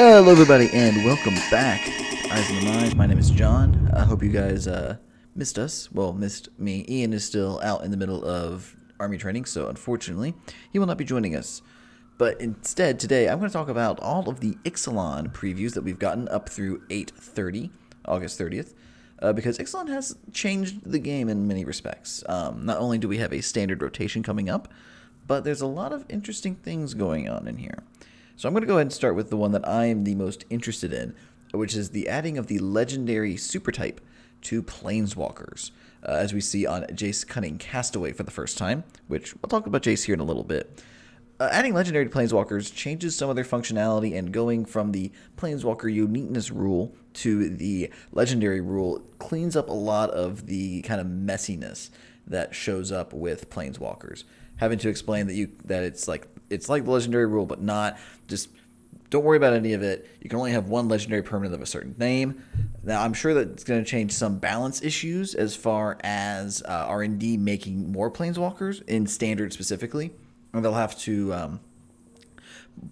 Hello, everybody, and welcome back Eyes on the Mind. My name is John. I hope you guys uh, missed us. Well, missed me. Ian is still out in the middle of army training, so unfortunately, he will not be joining us. But instead, today I'm going to talk about all of the Ixalan previews that we've gotten up through 8:30, August 30th, uh, because Ixalan has changed the game in many respects. Um, not only do we have a standard rotation coming up, but there's a lot of interesting things going on in here. So I'm going to go ahead and start with the one that I am the most interested in, which is the adding of the legendary super type to planeswalkers, uh, as we see on Jace Cunning Castaway for the first time, which we'll talk about Jace here in a little bit. Uh, adding legendary to planeswalkers changes some of their functionality, and going from the planeswalker uniqueness rule to the legendary rule cleans up a lot of the kind of messiness that shows up with planeswalkers. Having to explain that you that it's like it's like the legendary rule, but not. Just don't worry about any of it. You can only have one legendary permanent of a certain name. Now, I'm sure that it's going to change some balance issues as far as uh, R&D making more planeswalkers in standard specifically, and they'll have to um,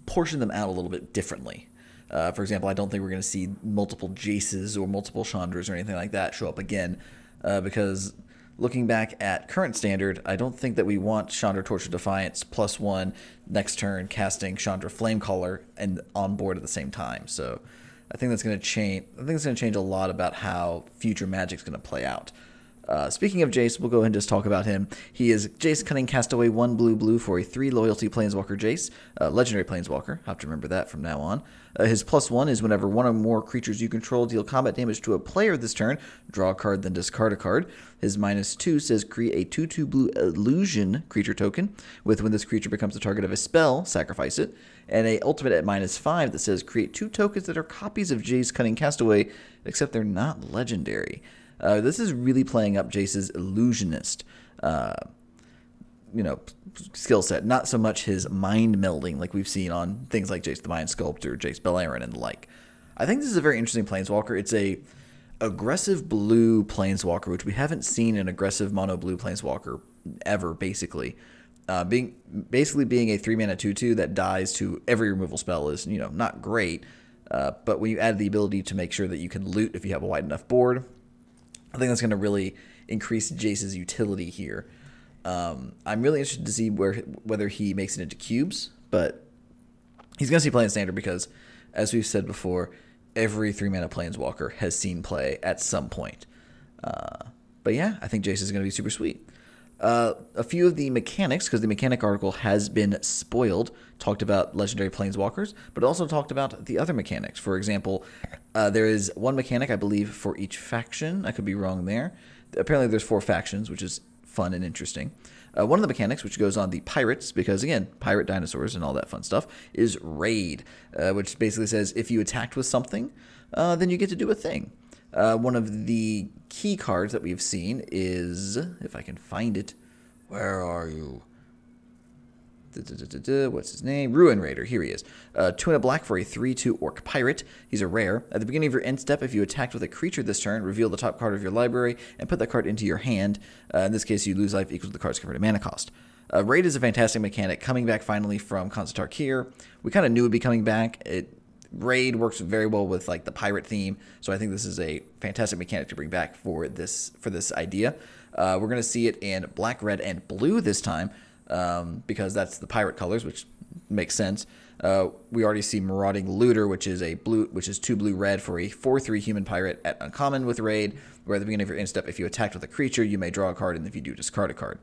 portion them out a little bit differently. Uh, for example, I don't think we're going to see multiple Jaces or multiple Chandras or anything like that show up again, uh, because looking back at current standard, I don't think that we want Chandra Torch of Defiance plus one next turn casting Chandra Flamecaller and on board at the same time. So I think that's going to change. I think it's going to change a lot about how future Magic's going to play out. Uh, speaking of Jace, we'll go ahead and just talk about him. He is Jace Cunning Castaway, 1 blue blue for a 3 loyalty Planeswalker Jace, uh, legendary Planeswalker. Have to remember that from now on. Uh, his plus 1 is whenever one or more creatures you control deal combat damage to a player this turn, draw a card, then discard a card. His minus 2 says create a 2 2 blue illusion creature token, with when this creature becomes the target of a spell, sacrifice it. And a ultimate at minus 5 that says create two tokens that are copies of Jace Cunning Castaway, except they're not legendary. Uh, this is really playing up Jace's illusionist, uh, you know, skill set. Not so much his mind melding like we've seen on things like Jace the Mind Sculptor, Jace Beleren, and the like. I think this is a very interesting planeswalker. It's a aggressive blue planeswalker, which we haven't seen an aggressive mono blue planeswalker ever, basically. Uh, being basically being a three mana two two that dies to every removal spell is you know not great, uh, but when you add the ability to make sure that you can loot if you have a wide enough board, I think that's going to really increase Jace's utility here. Um, I'm really interested to see where whether he makes it into cubes, but he's going to see play in standard because, as we've said before, every three mana planeswalker has seen play at some point. Uh, but yeah, I think Jace is going to be super sweet. Uh, a few of the mechanics, because the mechanic article has been spoiled, talked about legendary planeswalkers, but also talked about the other mechanics. For example, uh, there is one mechanic, I believe, for each faction. I could be wrong there. Apparently, there's four factions, which is fun and interesting. Uh, one of the mechanics, which goes on the pirates, because again, pirate dinosaurs and all that fun stuff, is raid, uh, which basically says if you attacked with something, uh, then you get to do a thing. Uh, one of the key cards that we've seen is, if I can find it, where are you? What's his name? Ruin Raider. Here he is. Uh, two and a black for a 3 2 Orc Pirate. He's a rare. At the beginning of your end step, if you attacked with a creature this turn, reveal the top card of your library and put that card into your hand. Uh, in this case, you lose life equal to the card's converted mana cost. Uh, Raid is a fantastic mechanic, coming back finally from Khans of Tarkir. We kind of knew it would be coming back. It Raid works very well with like the pirate theme, so I think this is a fantastic mechanic to bring back for this for this idea. Uh, we're going to see it in black, red, and blue this time um, because that's the pirate colors, which makes sense. Uh, we already see Marauding Looter, which is a blue, which is two blue red for a four three human pirate at uncommon with raid. Where at the beginning of your end step, if you attacked with a creature, you may draw a card, and if you do, discard a card.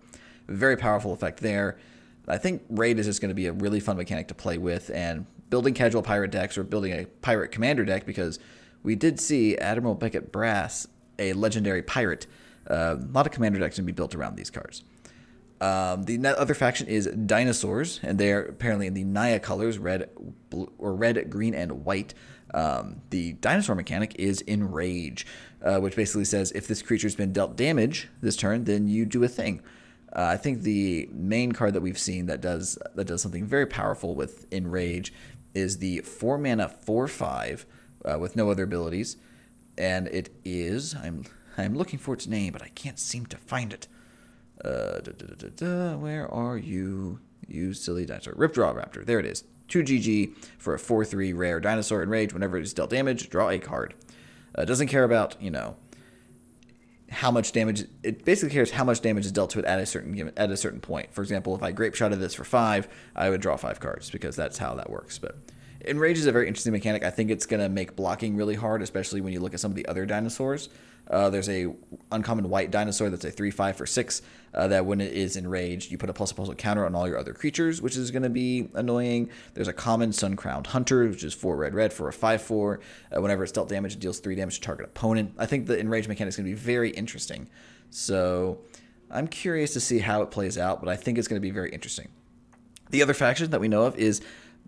Very powerful effect there. I think raid is just going to be a really fun mechanic to play with, and building casual pirate decks or building a pirate commander deck because we did see Admiral Beckett Brass, a legendary pirate. Uh, a lot of commander decks can be built around these cards. Um, the other faction is dinosaurs, and they're apparently in the Naya colors, red, or red, green, and white. Um, the dinosaur mechanic is enrage, uh, which basically says if this creature's been dealt damage this turn, then you do a thing. Uh, I think the main card that we've seen that does that does something very powerful with enrage is the four mana four five uh, with no other abilities, and it is I'm I'm looking for its name, but I can't seem to find it. Uh, da, da, da, where are you, you silly dinosaur? Ripjaw Raptor. There it is. 2 GG for a 4 3 rare dinosaur enrage. Whenever it is dealt damage, draw a card. Uh, doesn't care about, you know, how much damage it basically cares how much damage is dealt to it at a certain at a certain point. For example, if I Grapeshot of this for five, I would draw five cards because that's how that works. But enrage is a very interesting mechanic. I think it's gonna make blocking really hard, especially when you look at some of the other dinosaurs. Uh, there's a uncommon white dinosaur that's a three five for six. Uh, that when it is enraged, you put a plus plus counter on all your other creatures, which is going to be annoying. There's a common sun crowned hunter, which is four red red for a five four. Uh, whenever it's dealt damage, it deals three damage to target opponent. I think the enrage mechanic is going to be very interesting. So I'm curious to see how it plays out, but I think it's going to be very interesting. The other faction that we know of is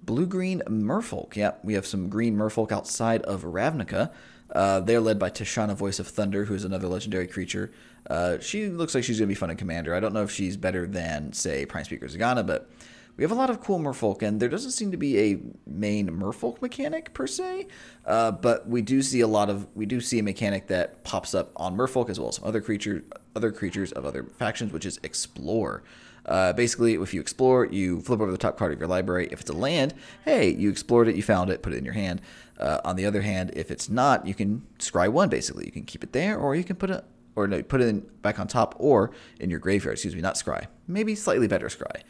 blue green merfolk. Yep, we have some green merfolk outside of Ravnica. Uh, they're led by Tishana, Voice of Thunder, who's another legendary creature. Uh, she looks like she's going to be fun in Commander. I don't know if she's better than, say, Prime Speaker Zegana, but we have a lot of cool merfolk, and there doesn't seem to be a main merfolk mechanic per se, uh, but we do see a lot of we do see a mechanic that pops up on merfolk as well as some other creature other creatures of other factions, which is explore. Uh, basically, if you explore, you flip over the top card of your library. If it's a land, hey, you explored it, you found it, put it in your hand. Uh, on the other hand, if it's not, you can scry one. Basically, you can keep it there, or you can put it, or no, put it in, back on top, or in your graveyard. Excuse me, not scry. Maybe slightly better scry.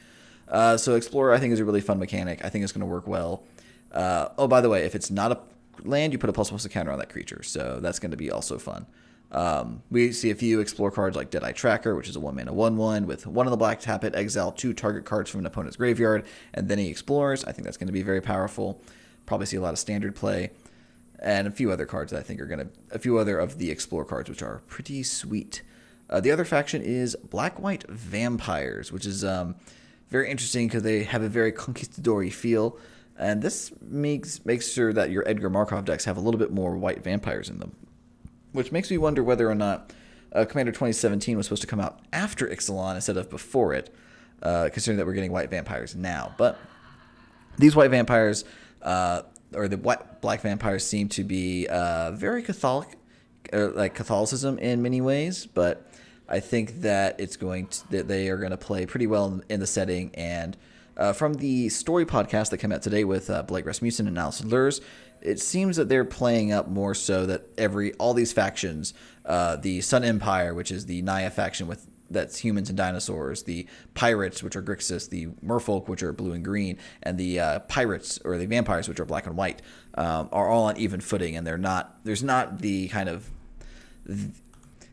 Uh, so explorer, I think, is a really fun mechanic. I think it's going to work well. Uh, oh, by the way, if it's not a land, you put a plus plus counter on that creature, so that's going to be also fun. Um, we see a few explore cards like Deadeye Tracker, which is a one mana one one with one of the black tap it, exile two target cards from an opponent's graveyard, and then he explores. I think that's going to be very powerful. Probably see a lot of standard play, and a few other cards that I think are going to a few other of the explore cards which are pretty sweet. Uh, the other faction is Black White Vampires, which is um, very interesting because they have a very conquistador feel. And this makes makes sure that your Edgar Markov decks have a little bit more white vampires in them which makes me wonder whether or not uh, Commander 2017 was supposed to come out after Ixalan instead of before it, uh, considering that we're getting white vampires now. But these white vampires, uh, or the white black vampires, seem to be uh, very Catholic, uh, like Catholicism in many ways. But I think that it's going to, that they are going to play pretty well in, the setting and. Uh, from the story podcast that came out today with uh, Blake Rasmussen and Alison Luhrs, it seems that they're playing up more so that every all these factions, uh, the Sun Empire, which is the Naya faction with that's humans and dinosaurs, the pirates, which are Grixis, the merfolk, which are blue and green, and the uh, pirates or the vampires, which are black and white, um, are all on even footing, and they're not. There's not the kind of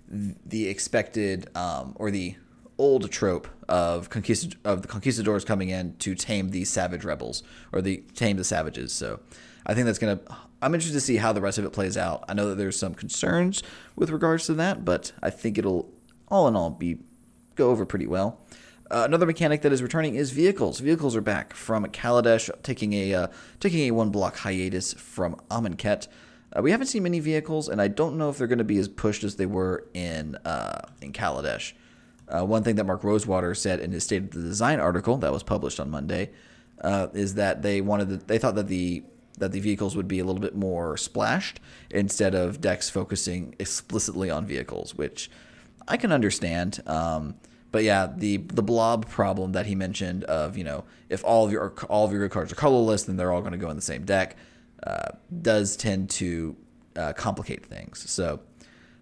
the expected um, or the old trope of conquistad- of the conquistadors coming in to tame these savage rebels or the tame the savages. So I think that's to. I'm interested to see how the rest of it plays out. I know that there's some concerns with regards to that, but I think it'll, all in all, be go over pretty well. Uh, another mechanic that is returning is vehicles. Vehicles are back from Kaladesh, taking a uh, taking a one block hiatus from Amonkhet. Uh, we haven't seen many vehicles, and I don't know if they're going to be as pushed as they were in uh, in Kaladesh. Uh, one thing that Mark Rosewater said in his State of the Design article that was published on Monday uh, is that they wanted the, they thought that the that the vehicles would be a little bit more splashed instead of decks focusing explicitly on vehicles, which I can understand. Um, but yeah, the the blob problem that he mentioned of you know if all of your all of your cards are colorless, then they're all going to go in the same deck, uh, does tend to uh, complicate things. So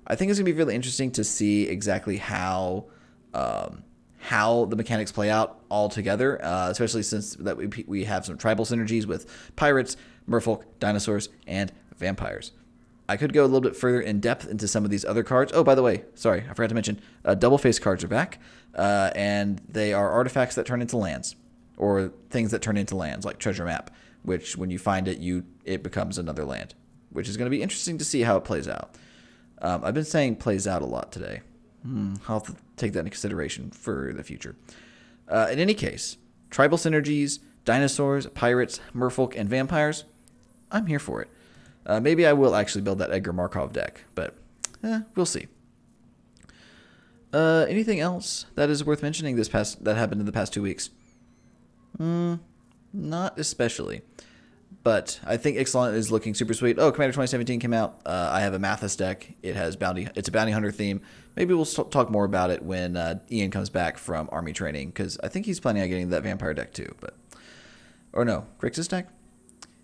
I think it's going to be really interesting to see exactly how. Um, how the mechanics play out all together, uh, especially since that we, we have some tribal synergies with pirates, merfolk, dinosaurs, and vampires. I could go a little bit further in depth into some of these other cards. Oh, by the way, sorry, I forgot to mention, uh, double face cards are back, uh, and they are artifacts that turn into lands, or things that turn into lands, like treasure map, which when you find it, you it becomes another land, which is going to be interesting to see how it plays out. Um, I've been saying plays out a lot today. Hmm, I'll take that into consideration for the future. Uh, in any case, tribal synergies, dinosaurs, pirates, merfolk, and vampires I'm here for it. Uh, maybe I will actually build that Edgar Markov deck, but eh, we'll see. Uh, anything else that is worth mentioning this past that happened in the past two weeks? Hmm, not especially. But I think Ixalan is looking super sweet. Oh, Commander 2017 came out. Uh, I have a Mathas deck. It has bounty. It's a bounty hunter theme. Maybe we'll talk more about it when uh, Ian comes back from army training because I think he's planning on getting that vampire deck too. But Or no, Grixis deck?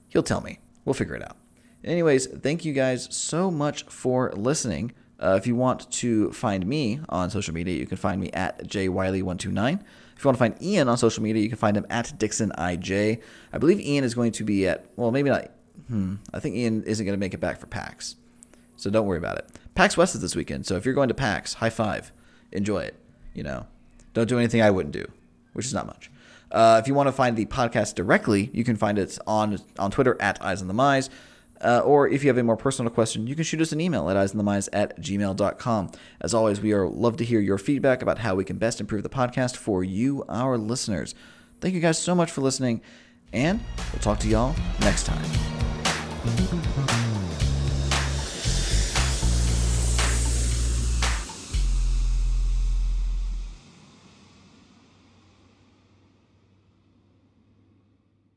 He'll tell me. We'll figure it out. Anyways, thank you guys so much for listening. Uh, if you want to find me on social media, you can find me at jwiley129. If you want to find Ian on social media, you can find him at DixonIJ. I believe Ian is going to be at, well, maybe not. Hmm. I think Ian isn't going to make it back for PAX. So don't worry about it. PAX West is this weekend. So if you're going to PAX, high five. Enjoy it. You know, don't do anything I wouldn't do, which is not much. Uh, if you want to find the podcast directly, you can find it on on Twitter at Eyes on the Mize. Uh, or if you have a more personal question, you can shoot us an email at eyesonthemise at gmail.com. As always, we are love to hear your feedback about how we can best improve the podcast for you, our listeners. Thank you guys so much for listening, and we'll talk to y'all next time.